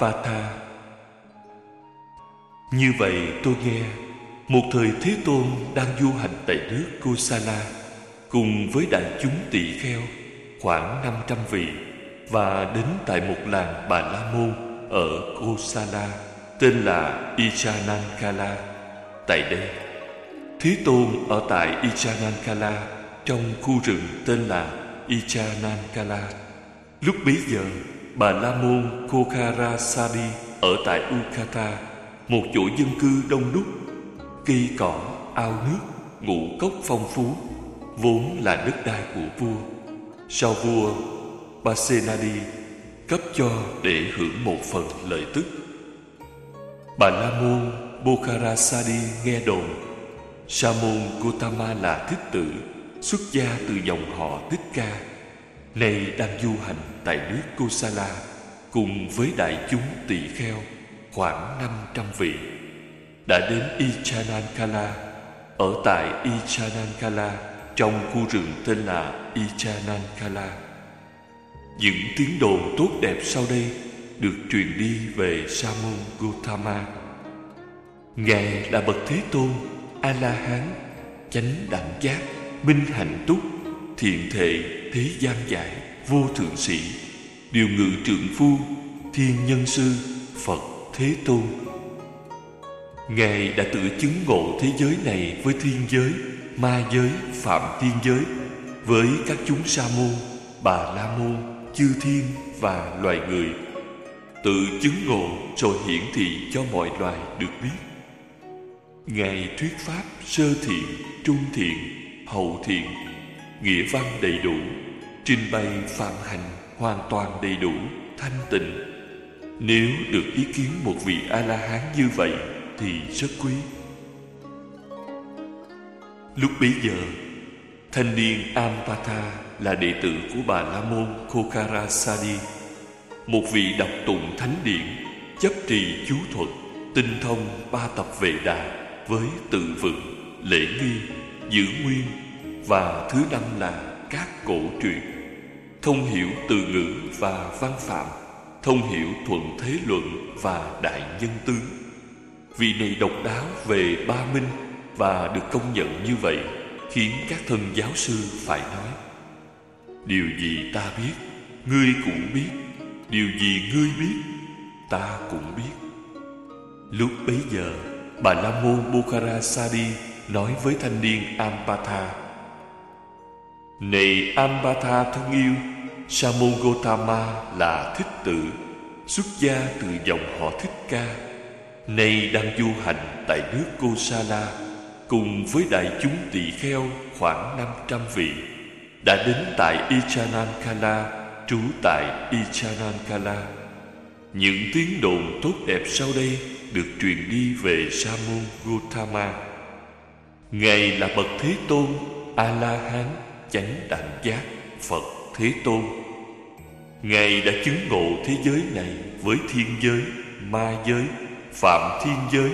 Kinh Như vậy tôi nghe, Một thời Thế Tôn đang du hành tại nước Kosala Cùng với đại chúng tỳ kheo khoảng 500 vị Và đến tại một làng Bà La Môn ở Kosala Tên là Icanankala Tại đây, Thế Tôn ở tại Icanankala Trong khu rừng tên là Icanankala Lúc bấy giờ Bà La Môn Kokharasari ở tại Ukata, một chỗ dân cư đông đúc, cây cỏ, ao nước, ngũ cốc phong phú, vốn là đất đai của vua. Sau vua Pasenadi cấp cho để hưởng một phần lợi tức. Bà La Môn Bokharasadi nghe đồn Sa môn Gotama là thích tử xuất gia từ dòng họ Thích Ca nay đang du hành tại nước Kosala cùng với đại chúng tỳ kheo khoảng 500 vị đã đến Ichanankala ở tại Ichanankala trong khu rừng tên là Ichanankala. Những tiếng đồn tốt đẹp sau đây được truyền đi về Sa môn Gautama. Ngài là bậc Thế Tôn, A La Hán, chánh đẳng giác, minh hạnh túc, thiện thệ, thế gian giải, vô thượng sĩ, điều ngự trượng phu, thiên nhân sư, Phật Thế Tôn. Ngài đã tự chứng ngộ thế giới này với thiên giới, ma giới, phạm thiên giới, với các chúng sa môn, bà la môn, chư thiên và loài người. Tự chứng ngộ rồi hiển thị cho mọi loài được biết. Ngài thuyết pháp sơ thiện, trung thiện, hậu thiện, nghĩa văn đầy đủ, trình bày phạm hành hoàn toàn đầy đủ, thanh tịnh. Nếu được ý kiến một vị A-la-hán như vậy thì rất quý. Lúc bấy giờ, thanh niên Ampatha là đệ tử của bà La Môn Kokharasadi, một vị đọc tụng thánh điển, chấp trì chú thuật, tinh thông ba tập vệ đà với tự vựng, lễ nghi, giữ nguyên và thứ năm là các cổ truyện. Thông hiểu từ ngữ và văn phạm. Thông hiểu thuận thế luận và đại nhân tướng vì này độc đáo về ba minh và được công nhận như vậy khiến các thân giáo sư phải nói. Điều gì ta biết, ngươi cũng biết. Điều gì ngươi biết, ta cũng biết. Lúc bấy giờ, bà la môn bukhara sadi nói với thanh niên ampatha này Ambatha thân yêu Sa môn Gotama là thích tử, Xuất gia từ dòng họ Thích Ca. Nay đang du hành tại nước Kosala, Cùng với đại chúng tỳ kheo khoảng 500 vị, Đã đến tại Ichanankala, Trú tại Ichanankala. Những tiếng đồn tốt đẹp sau đây Được truyền đi về Sa môn Gotama Ngài là bậc Thế Tôn A-la-hán chánh đẳng giác Phật Thế Tôn. Ngài đã chứng ngộ thế giới này với thiên giới, ma giới, phạm thiên giới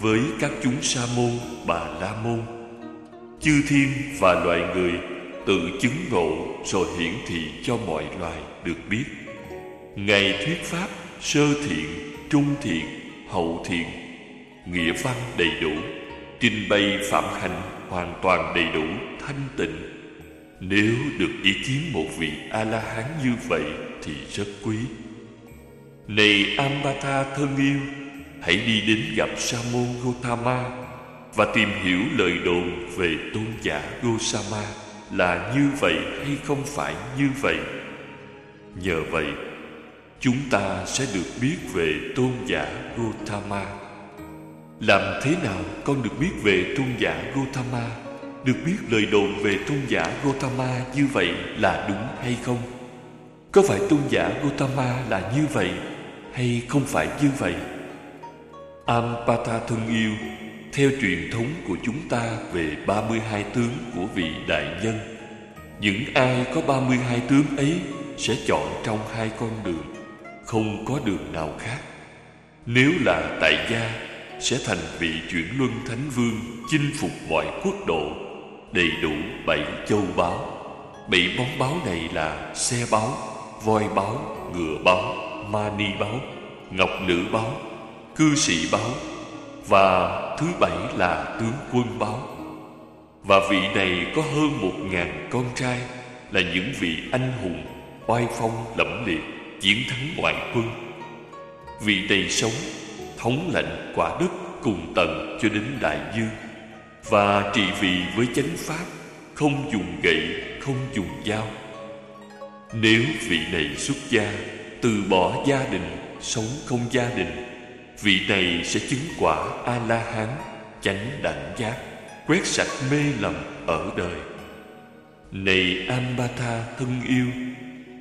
Với các chúng sa môn, bà la môn. Chư thiên và loài người tự chứng ngộ rồi hiển thị cho mọi loài được biết. Ngài thuyết pháp sơ thiện, trung thiện, hậu thiện Nghĩa văn đầy đủ Trình bày phạm hạnh hoàn toàn đầy đủ thanh tịnh nếu được ý kiến một vị A-la-hán như vậy thì rất quý Này Ambatha thân yêu, Hãy đi đến gặp Sa môn Gautama Và tìm hiểu lời đồn về tôn giả Gosama Là như vậy hay không phải như vậy Nhờ vậy, Chúng ta sẽ được biết về tôn giả Gautama. Làm thế nào con được biết về tôn giả Gautama? Được biết lời đồn về tôn giả Gotama như vậy là đúng hay không? Có phải tôn giả Gotama là như vậy hay không phải như vậy? Ampata thân yêu, theo truyền thống của chúng ta về 32 tướng của vị đại nhân, những ai có 32 tướng ấy sẽ chọn trong hai con đường, không có đường nào khác. Nếu là tại gia, sẽ thành vị chuyển luân thánh vương chinh phục mọi quốc độ đầy đủ bảy châu báu. Bảy món báu này là xe báu, voi báu, ngựa báu, Mani báo Ngọc Nữ báo Cư sĩ báo Và thứ bảy là tướng quân báo Và vị này có hơn một ngàn con trai, Là những vị anh hùng, Oai phong lẫm liệt, Chiến thắng ngoại quân. Vị này sống, Thống lãnh quả đất cùng tầng cho đến đại dương. Và trị vì với chánh pháp Không dùng gậy, không dùng dao. Nếu vị này xuất gia Từ bỏ gia đình, sống không gia đình Vị này sẽ chứng quả A-la-hán Chánh đẳng giác Quét sạch mê lầm ở đời. Này Ambatha thân yêu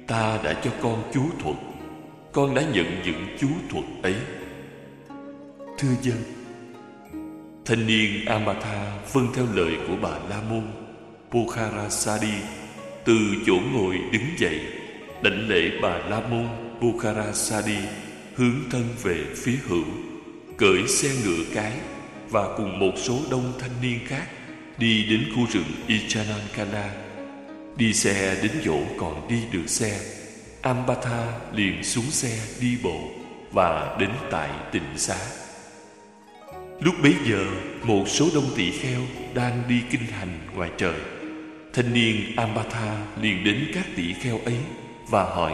Ta đã cho con chú thuật. Con đã nhận những chú thuật ấy. Thưa dân Thanh niên Amatha vâng theo lời của bà La Môn, Bukharasadi, Từ chỗ ngồi đứng dậy, Đảnh lễ bà La Môn, Bukharasadi, Hướng thân về phía hữu, Cởi xe ngựa cái Và cùng một số đông thanh niên khác Đi đến khu rừng Ichanankana. Đi xe đến chỗ còn đi được xe, Ambatha liền xuống xe đi bộ Và đến tại tịnh xá. Lúc bấy giờ, Một số đông tỳ kheo Đang đi kinh hành ngoài trời. Thanh niên Ambatha liền đến các tỳ kheo ấy Và hỏi,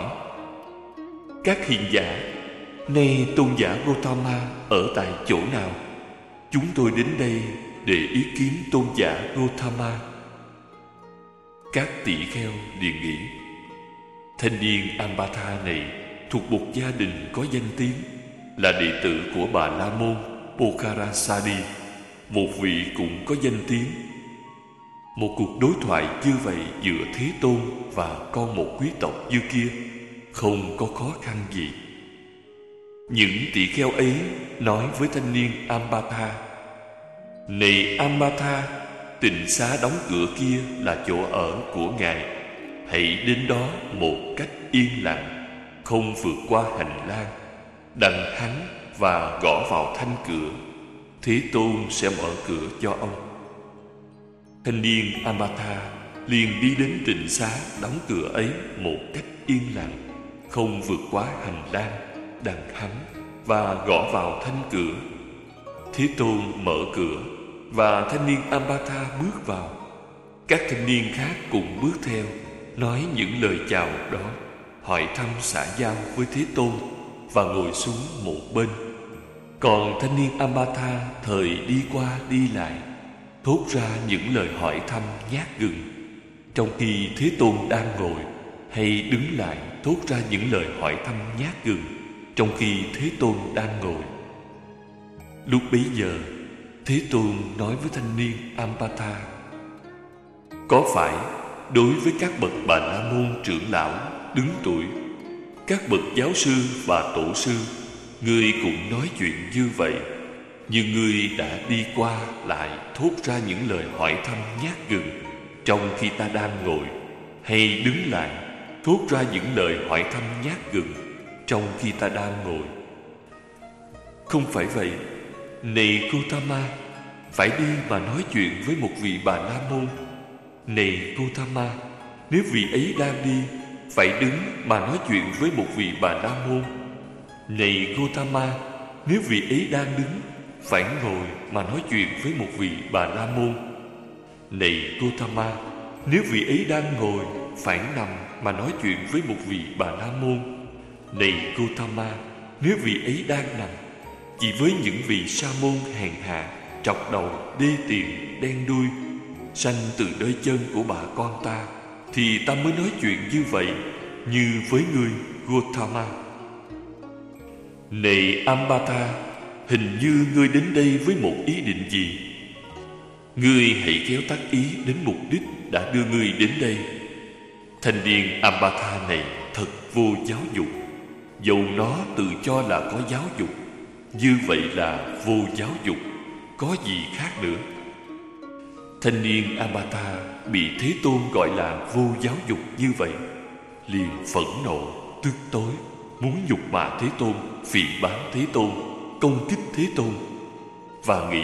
Các hiền giả, Nay tôn giả Gotama ở tại chỗ nào? Chúng tôi đến đây để ý kiến tôn giả Gotama Các tỷ kheo liền nghĩ, Thanh niên Ambatha này thuộc một gia đình có danh tiếng, Là đệ tử của bà La Môn. Pokharasadi Một vị cũng có danh tiếng. Một cuộc đối thoại như vậy giữa Thế Tôn và con một quý tộc như kia Không có khó khăn gì. Những tỷ kheo ấy nói với thanh niên Ambata Này Ambata Tịnh xá đóng cửa kia là chỗ ở của Ngài. Hãy đến đó một cách yên lặng, Không vượt qua hành lang. Đặng hắn và gõ vào thanh cửa, thế tôn sẽ mở cửa cho ông. Thanh niên amatha liền đi đến trịnh xá đóng cửa ấy một cách yên lặng, không vượt quá hành lang, đằng hắn và gõ vào thanh cửa. Thế tôn mở cửa và thanh niên amatha bước vào. Các thanh niên khác cùng bước theo, nói những lời chào đó hỏi thăm xã giao với thế tôn và ngồi xuống một bên còn thanh niên Amatha thời đi qua đi lại, Thốt ra những lời hỏi thăm nhát gừng. Trong khi Thế Tôn đang ngồi Hay đứng lại thốt ra những lời hỏi thăm nhát gừng, Trong khi Thế Tôn đang ngồi. Lúc bấy giờ, Thế Tôn nói với thanh niên Ampatha Có phải đối với các bậc bà la môn trưởng lão đứng tuổi, Các bậc giáo sư và tổ sư Ngươi cũng nói chuyện như vậy, Nhưng ngươi đã đi qua lại thốt ra những lời hỏi thăm nhát gừng Trong khi ta đang ngồi, Hay đứng lại thốt ra những lời hỏi thăm nhát gừng Trong khi ta đang ngồi. Không phải vậy Này Gotama Phải đi mà nói chuyện với một vị bà La Môn Này Gotama Nếu vị ấy đang đi, Phải đứng mà nói chuyện với một vị bà La Môn này Gotama Nếu vị ấy đang đứng Phải ngồi mà nói chuyện với một vị bà La Môn. Này Gotama Nếu vị ấy đang ngồi Phải nằm mà nói chuyện với một vị bà La Môn. Này Gotama Nếu vị ấy đang nằm Chỉ với những vị sa môn hèn hạ Trọc đầu, đê tiện, đen đuôi Sanh từ đôi chân của bà con ta Thì ta mới nói chuyện như vậy Như với người Gotama này Ambata Hình như ngươi đến đây với một ý định gì? Ngươi hãy kéo tác ý đến mục đích đã đưa ngươi đến đây. Thanh niên Ambata này thật vô giáo dục. Dầu nó tự cho là có giáo dục Như vậy là vô giáo dục Có gì khác nữa? Thanh niên Ambata bị Thế Tôn gọi là vô giáo dục như vậy Liền phẫn nộ, tức tối muốn nhục mạ Thế Tôn, phỉ báng Thế Tôn, công kích Thế Tôn. Và nghĩ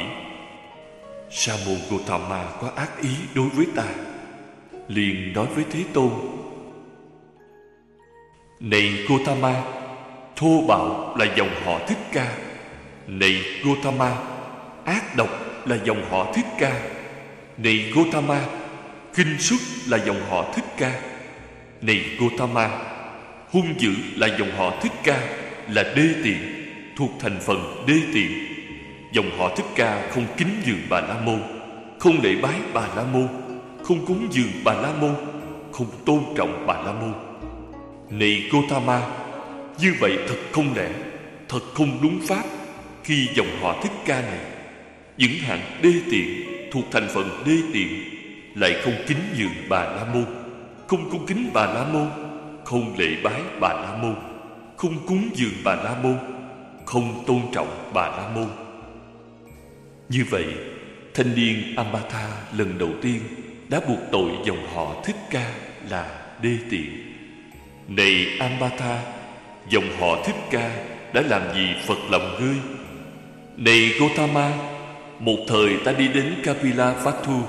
Sa môn Gotama có ác ý đối với ta. Liền nói với Thế Tôn Này Gotama Thô bạo là dòng họ Thích Ca. Này Gotama Ác độc là dòng họ Thích Ca. Này Gotama Kinh xuất là dòng họ Thích Ca. Này Gotama Hung dữ là dòng họ Thích Ca, Là đê tiện, Thuộc thành phần đê tiện. Dòng họ Thích Ca không kính dường Bà La Môn, Không lễ bái Bà La Môn, Không cúng dường Bà La Môn, Không tôn trọng Bà La Môn. Này Gotama Như vậy thật không lẽ, Thật không đúng pháp Khi dòng họ Thích Ca này, Những hạng đê tiện Thuộc thành phần đê tiện, Lại không kính dường Bà La Môn, Không cung kính Bà La Môn? Không lễ bái Bà La Môn. Không cúng dường Bà La Môn. Không tôn trọng Bà La Môn. Như vậy, Thanh niên Ambatha lần đầu tiên Đã buộc tội dòng họ Thích Ca là đê tiện. Này Ambatha Dòng họ Thích Ca đã làm gì Phật lòng ngươi? Này Gotama Một thời ta đi đến Kapila Vatu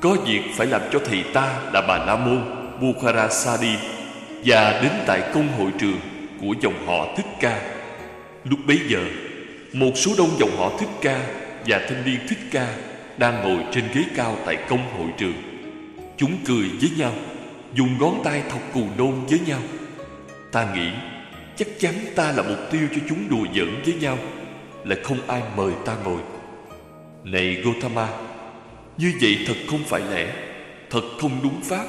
Có việc phải làm cho thầy ta là Bà La Môn, bukhara Bukharasadi và đến tại công hội trường của dòng họ Thích Ca. Lúc bấy giờ, Một số đông dòng họ Thích Ca Và thanh niên Thích Ca Đang ngồi trên ghế cao tại công hội trường. Chúng cười với nhau, Dùng ngón tay thọc cù nôn với nhau. Ta nghĩ Chắc chắn ta là mục tiêu cho chúng đùa giỡn với nhau, là không ai mời ta ngồi. Này Gotama Như vậy thật không phải lẽ, Thật không đúng pháp.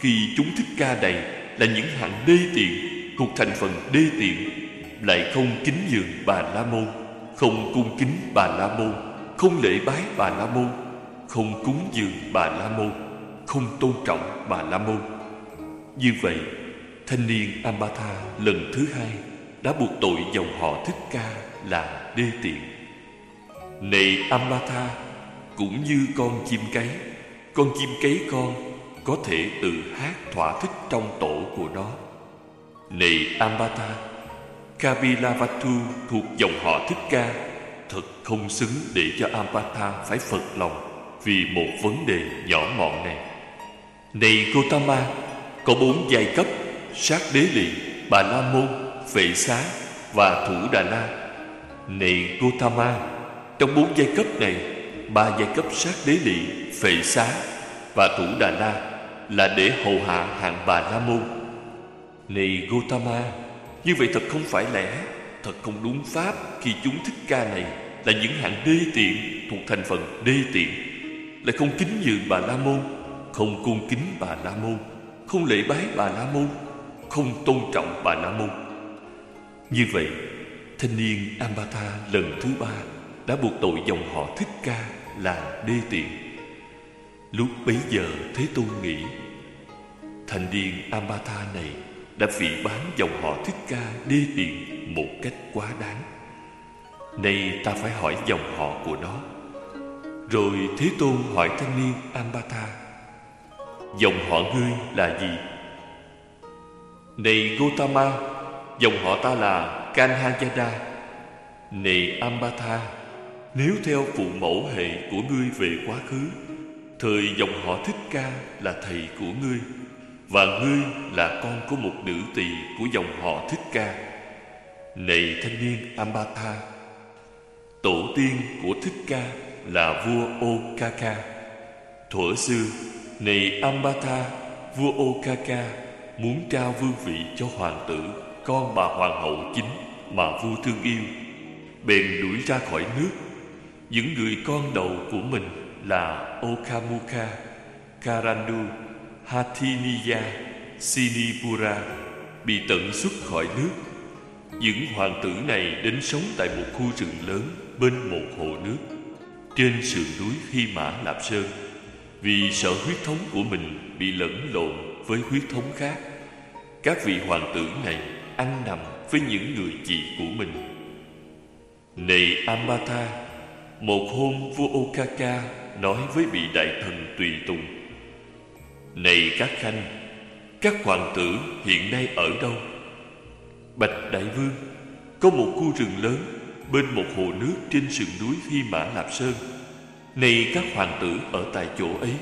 Khi chúng thích ca này là những hạng đê tiện Thuộc thành phần đê tiện Lại không kính dường bà La Môn Không cung kính bà La Môn Không lễ bái bà La Môn Không cúng dường bà La Môn Không tôn trọng bà La Môn Như vậy Thanh niên Ambatha lần thứ hai đã buộc tội dòng họ Thích Ca là đê tiện. Này Ambatha, cũng như con chim cấy, con chim cấy con có thể tự hát thỏa thích trong tổ của nó. Này Ambata, Kapilavatu thuộc dòng họ Thích Ca thật không xứng để cho Ambata phải phật lòng vì một vấn đề nhỏ mọn này. Này Gotama, có bốn giai cấp sát đế lì bà la môn vệ xá và thủ đà la này gotama trong bốn giai cấp này ba giai cấp sát đế lì vệ xá và thủ đà la là để hầu hạ hạng bà la môn. Này gotama như vậy thật không phải lẽ, thật không đúng pháp khi chúng thích ca này là những hạng đê tiện thuộc thành phần đê tiện. Lại không kính nhường bà la môn, không cung kính bà la môn, không lễ bái bà la môn, không tôn trọng bà la môn. Như vậy, thanh niên ambata lần thứ ba đã buộc tội dòng họ thích ca là đê tiện lúc bấy giờ thế tôn nghĩ thanh niên Amatha này đã phỉ bán dòng họ thích ca đê tiện một cách quá đáng. Nay ta phải hỏi dòng họ của nó. Rồi thế tôn hỏi thanh niên Amatha dòng họ ngươi là gì? Này Gotama Dòng họ ta là Kanhayada. Này Ambatha Nếu theo phụ mẫu hệ của ngươi về quá khứ Thời dòng họ Thích Ca là thầy của ngươi, Và ngươi là con của một nữ tỳ của dòng họ Thích Ca. Này thanh niên Ambatha, Tổ tiên của Thích Ca là vua Okaka. Thuở xưa, Này Ambatha, Vua Okaka muốn trao vương vị cho hoàng tử, con bà hoàng hậu chính mà vua thương yêu. Bèn đuổi ra khỏi nước, những người con đầu của mình là Okamuka, Karandu, Hathiniya, Sinipura bị tận xuất khỏi nước. Những hoàng tử này đến sống tại một khu rừng lớn bên một hồ nước trên sườn núi Hy Mã Lạp Sơn vì sợ huyết thống của mình bị lẫn lộn với huyết thống khác các vị hoàng tử này ăn nằm với những người chị của mình này amata một hôm vua okaka nói với vị đại thần tùy tùng. Này các khanh các hoàng tử hiện nay ở đâu? Bạch đại vương có một khu rừng lớn bên một hồ nước trên sườn núi phi Mã Lạp Sơn. Này các hoàng tử ở tại chỗ ấy,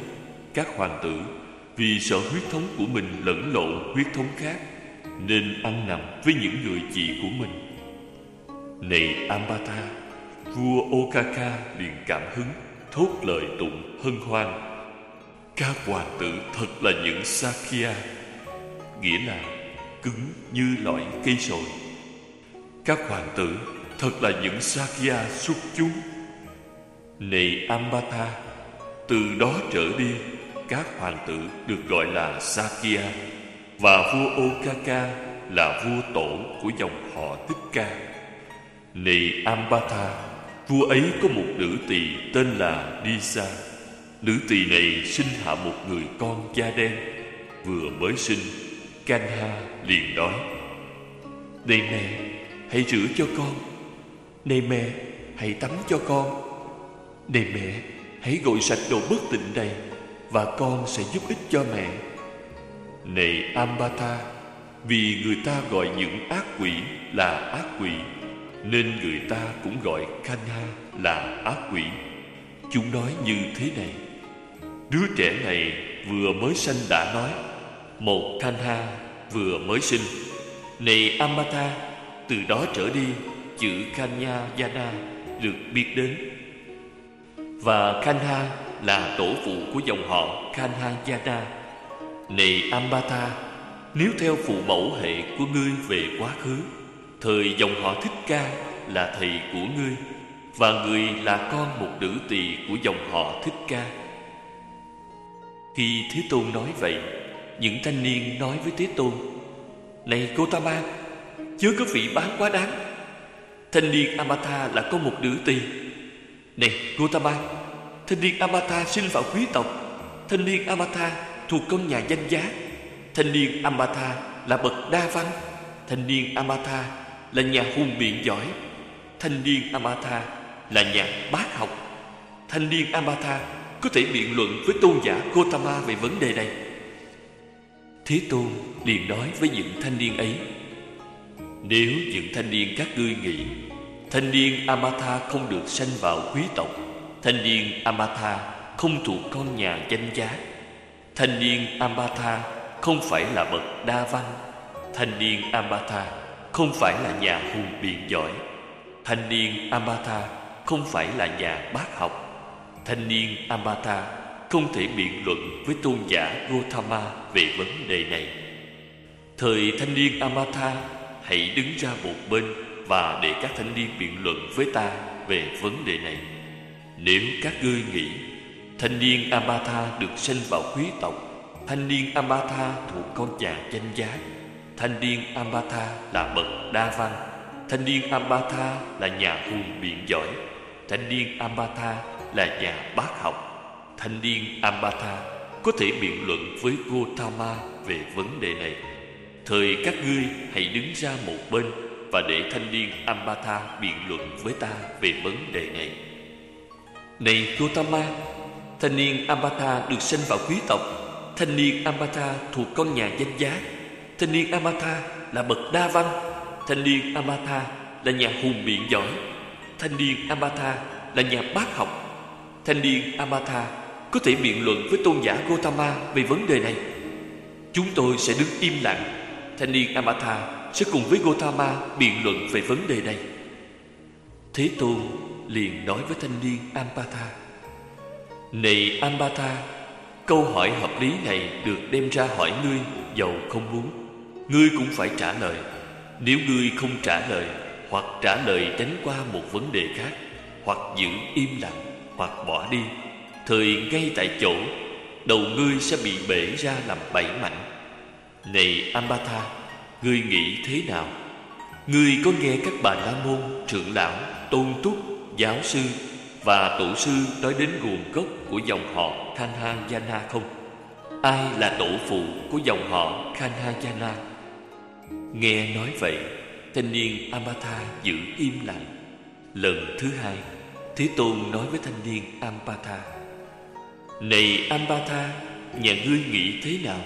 các hoàng tử vì sợ huyết thống của mình lẫn lộn huyết thống khác Nên ăn nằm với những người chị của mình. Này Ambata Vua Okaka liền cảm hứng. Thốt lời tụng hân hoan. Các hoàng tử thật là những Sakya Nghĩa là cứng như loại cây sồi. Các hoàng tử thật là những Sakya xuất chúng. Này Ambata, Từ đó trở đi, Các hoàng tử được gọi là Sakya Và vua Okaka là vua tổ của dòng họ tích Ca. Này Ambata Vua ấy có một nữ tỳ tên là Disa Nữ tỳ này sinh hạ một người con da đen, Vừa mới sinh. Kanha liền nói, Này mẹ, Hãy rửa cho con. Này mẹ, Hãy tắm cho con. Này mẹ, Hãy gội sạch đồ bất tịnh này, Và con sẽ giúp ích cho mẹ. Này Ambata, Vì người ta gọi những ác quỷ là ác quỷ nên người ta cũng gọi Kanha là ác quỷ. Chúng nói như thế này. Đứa trẻ này vừa mới sanh đã nói Một Kanha vừa mới sinh. Này Amata Từ đó trở đi Chữ Kanya Yana được biết đến. Và Kanha là tổ phụ của dòng họ Kanha Yana Này Amata, Nếu theo phụ mẫu hệ của ngươi về quá khứ Thời dòng họ Thích Ca là thầy của ngươi, Và người là con một nữ tỳ của dòng họ Thích Ca. Khi Thế Tôn nói vậy, Những thanh niên nói với Thế Tôn, Này Gotama Chớ có vị bán quá đáng. Thanh niên Amata là có một nữ tỳ. Này Gotama Thanh niên Amata sinh vào quý tộc. Thanh niên Amata thuộc con nhà danh giá. Thanh niên Amata là bậc đa văn. Thanh niên Amata là nhà hùng biện giỏi. Thanh niên Amatha là nhà bác học. Thanh niên Amatha có thể biện luận với tôn giả Gotama về vấn đề này. Thế Tôn liền nói với những thanh niên ấy, Nếu những thanh niên các ngươi nghĩ Thanh niên Amatha không được sanh vào quý tộc, Thanh niên Amatha không thuộc con nhà danh giá, Thanh niên Amatha không phải là bậc đa văn, Thanh niên Amatha không phải là nhà hùng biện giỏi Thanh niên Amata không phải là nhà bác học Thanh niên Amata không thể biện luận với tôn giả Gotama về vấn đề này. Thời thanh niên Amata hãy đứng ra một bên và để các thanh niên biện luận với ta về vấn đề này. Nếu các ngươi nghĩ thanh niên Amata được sinh vào quý tộc, thanh niên Amata thuộc con nhà danh giá, thanh niên Ambatha là bậc đa văn, thanh niên Ambatha là nhà hùng biện giỏi, thanh niên Ambatha là nhà bác học, thanh niên Ambatha có thể biện luận với Gotama về vấn đề này. Thời các ngươi hãy đứng ra một bên và để thanh niên Ambatha biện luận với ta về vấn đề này. Này Gotama, thanh niên Ambatha được sinh vào quý tộc. Thanh niên Ambatha thuộc con nhà danh giá. Thanh niên Amatha là bậc đa văn. Thanh niên Amatha là nhà hùng biện giỏi. Thanh niên Amatha là nhà bác học. Thanh niên Amatha có thể biện luận với tôn giả Gotama về vấn đề này. Chúng tôi sẽ đứng im lặng. Thanh niên Amatha sẽ cùng với Gotama biện luận về vấn đề này. Thế Tôn liền nói với thanh niên Ampatha, Này Ampatha, Câu hỏi hợp lý này được đem ra hỏi ngươi Dầu không muốn Ngươi cũng phải trả lời Nếu ngươi không trả lời Hoặc trả lời tránh qua một vấn đề khác Hoặc giữ im lặng Hoặc bỏ đi Thời ngay tại chỗ Đầu ngươi sẽ bị bể ra làm bảy mảnh Này Ambatha Ngươi nghĩ thế nào Ngươi có nghe các bà la môn Trưởng lão, tôn túc, giáo sư Và tổ sư nói đến nguồn gốc của dòng họ Kanhayana không? Ai là tổ phụ của dòng họ Kanhayana? Nghe nói vậy, Thanh niên Ampatha giữ im lặng. Lần thứ hai, Thế Tôn nói với thanh niên Ampatha này Ampatha Nhà ngươi nghĩ thế nào?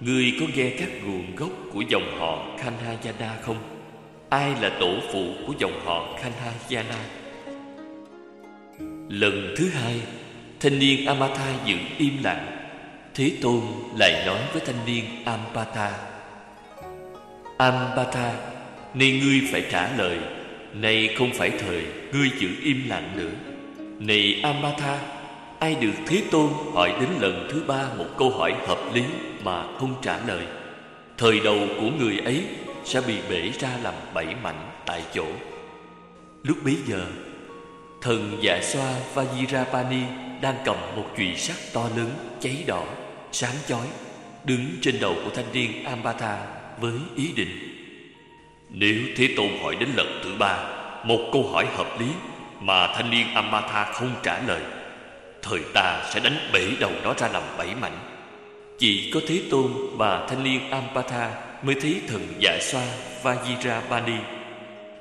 Ngươi có nghe các nguồn gốc của dòng họ Kanhayana không? Ai là tổ phụ của dòng họ Kanhayana Lần thứ hai, Thanh niên Amatha giữ im lặng. Thế Tôn lại nói với thanh niên Ampatha Ambata Nay ngươi phải trả lời Nay không phải thời Ngươi giữ im lặng nữa. Này Ambata Ai được Thế Tôn hỏi đến lần thứ ba Một câu hỏi hợp lý mà không trả lời? Thời đầu của người ấy Sẽ bị bể ra làm bảy mảnh tại chỗ. Lúc bấy giờ Thần dạ xoa Vajirapani Đang cầm một chùy sắt to lớn Cháy đỏ, sáng chói Đứng trên đầu của thanh niên Ambata với ý định. Nếu Thế Tôn hỏi đến lần thứ ba, Một câu hỏi hợp lý Mà thanh niên amatha không trả lời, Thời ta sẽ đánh bể đầu nó ra làm bảy mảnh. Chỉ có Thế Tôn và thanh niên amatha Mới thấy thần dạ xoa Vajirapani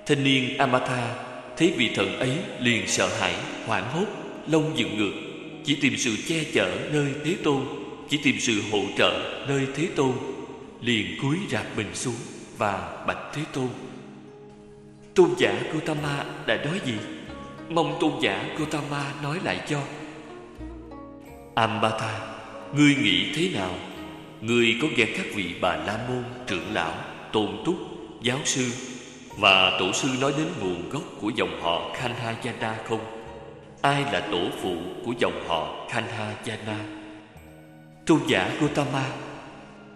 Thanh niên amatha Thấy vị thần ấy liền sợ hãi, Hoảng hốt, Lông dựng ngược. Chỉ tìm sự che chở nơi Thế Tôn, Chỉ tìm sự hỗ trợ nơi Thế Tôn. Liền cúi rạp mình xuống Và bạch Thế Tôn Tôn giả Gotama đã nói gì Mong tôn giả Gotama nói lại cho Ambata, Ngươi nghĩ thế nào Ngươi có nghe các vị bà la môn, trưởng lão, Tôn túc, Giáo sư và tổ sư nói đến nguồn gốc của dòng họ Khanhayana không? Ai là tổ phụ của dòng họ Khanhayana? Tôn giả Gotama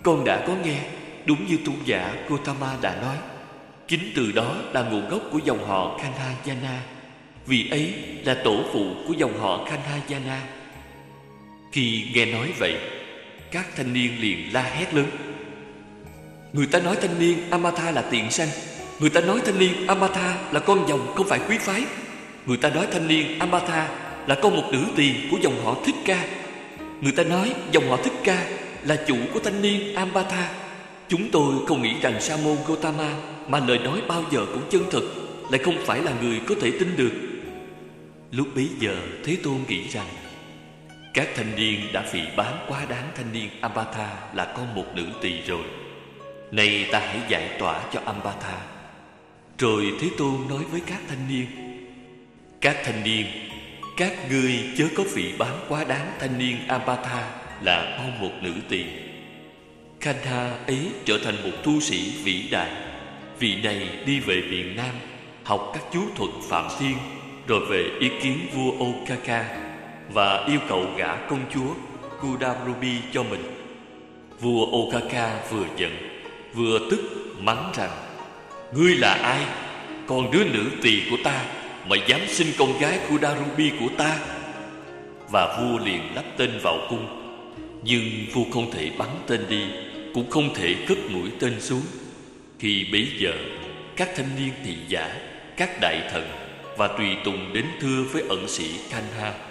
con đã có nghe, Đúng như tôn giả Gotama đã nói. Chính từ đó là nguồn gốc của dòng họ Khanhayana. Vì ấy là tổ phụ của dòng họ Khanhayana. Khi nghe nói vậy, Các thanh niên liền la hét lớn. Người ta nói thanh niên Amatha là tiện sanh. Người ta nói thanh niên Amatha là con dòng không phải quý phái. Người ta nói thanh niên Amatha là con một nữ tỳ của dòng họ Thích Ca. Người ta nói dòng họ Thích Ca là chủ của thanh niên Amatha Chúng tôi không nghĩ rằng Sa môn Gotama mà lời nói bao giờ cũng chân thực Lại không phải là người có thể tin được. Lúc bấy giờ, Thế Tôn nghĩ rằng, Các thanh niên đã phỉ bán quá đáng thanh niên Amatha là con một nữ tỳ rồi. Này ta hãy giải tỏa cho Amatha rồi Thế Tôn nói với các thanh niên, Các thanh niên, Các ngươi chớ có vị bán quá đáng thanh niên Apatha là mong một nữ tỳ Kantha ấy trở thành một tu sĩ vĩ đại. Vị này đi về miền Nam, Học các chú thuật Phạm Thiên, Rồi về ý kiến vua Okaka Và yêu cầu gả công chúa Kudarubi cho mình. Vua Okaka vừa giận, Vừa tức, mắng rằng, Ngươi là ai? Con đứa nữ tỳ của ta Mà dám xin con gái Kudarubi của ta? Và vua liền lắp tên vào cung. Nhưng vua không thể bắn tên đi, Cũng không thể cất mũi tên xuống. Khi bấy giờ, Các thanh niên thị giả, Các đại thần Và tùy tùng đến thưa với ẩn sĩ Kanha.